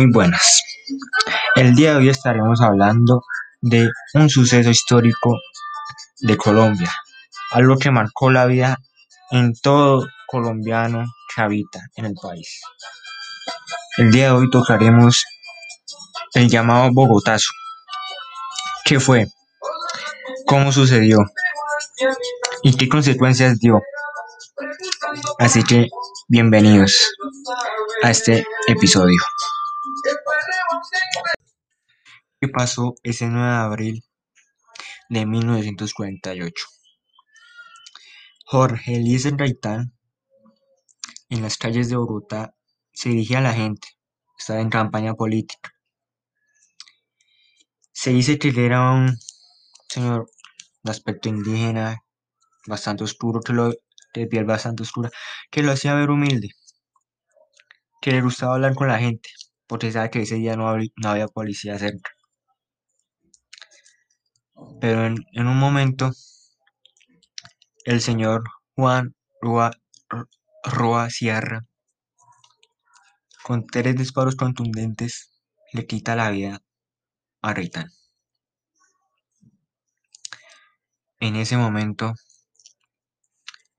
Muy buenas. El día de hoy estaremos hablando de un suceso histórico de Colombia, algo que marcó la vida en todo colombiano que habita en el país. El día de hoy tocaremos el llamado Bogotazo. ¿Qué fue? ¿Cómo sucedió? ¿Y qué consecuencias dio? Así que bienvenidos a este episodio. ¿Qué pasó ese 9 de abril de 1948? Jorge Eliezer Gaitán en las calles de Bogotá se dirigía a la gente, estaba en campaña política. Se dice que era un señor de aspecto indígena, bastante oscuro, que lo, de piel bastante oscura, que lo hacía ver humilde, que le gustaba hablar con la gente, porque sabe que ese día no había policía cerca. Pero en, en un momento, el señor Juan Rua, Sierra, con tres disparos contundentes, le quita la vida a Reitán. En ese momento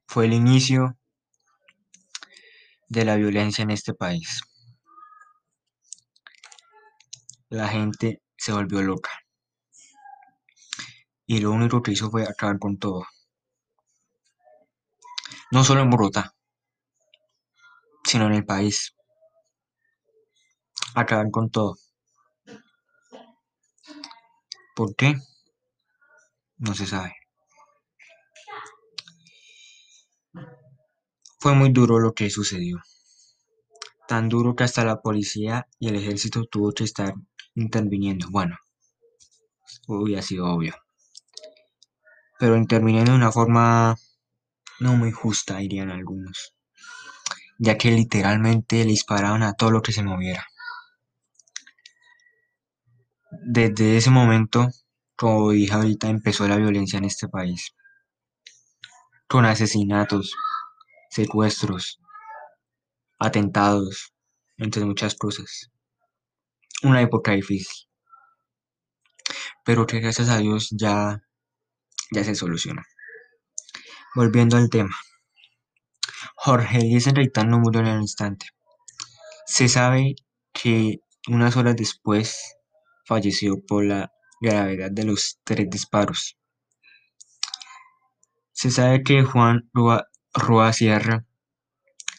fue el inicio de la violencia en este país. La gente se volvió loca. Y lo único que hizo fue acabar con todo. No solo en Bogotá, sino en el país. Acabar con todo. ¿Por qué? No se sabe. Fue muy duro lo que sucedió. Tan duro que hasta la policía y el ejército tuvo que estar interviniendo. Bueno, hubiera sido obvio. Pero interviniendo de una forma no muy justa, dirían algunos. Ya que literalmente le disparaban a todo lo que se moviera. Desde ese momento, como dije ahorita, empezó la violencia en este país. Con asesinatos, secuestros, atentados, entre muchas cosas. Una época difícil. Pero que gracias a Dios ya, ya se solucionó. Volviendo al tema. Jorge Eliezer Reitán no murió en el instante. Se sabe que unas horas después falleció por la gravedad de los tres disparos. Se sabe que Juan Rua, Rua Sierra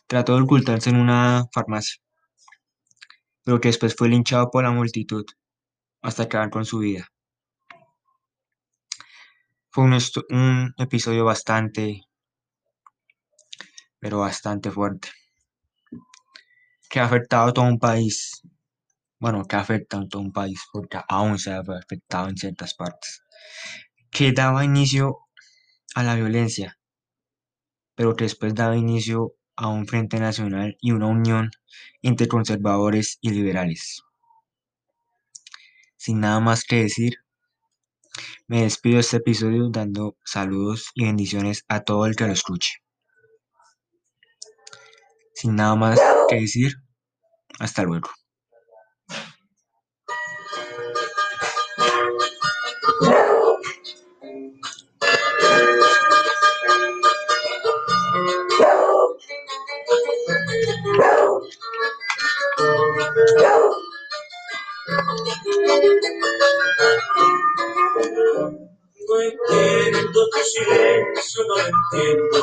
trató de ocultarse en una farmacia, pero que después fue linchado por la multitud hasta acabar con su vida. Fue un, episodio bastante, pero bastante fuerte, que ha afectado a todo un país. Bueno, que afecta a todo un país, porque aún se ha afectado en ciertas partes. Que daba inicio a la violencia, pero que después daba inicio a un frente nacional y una unión entre conservadores y liberales. Sin nada más que decir, me despido de este episodio dando saludos y bendiciones a todo el que lo escuche. Sin nada más que decir, hasta luego. No entiendo tu silencio, no lo entiendo.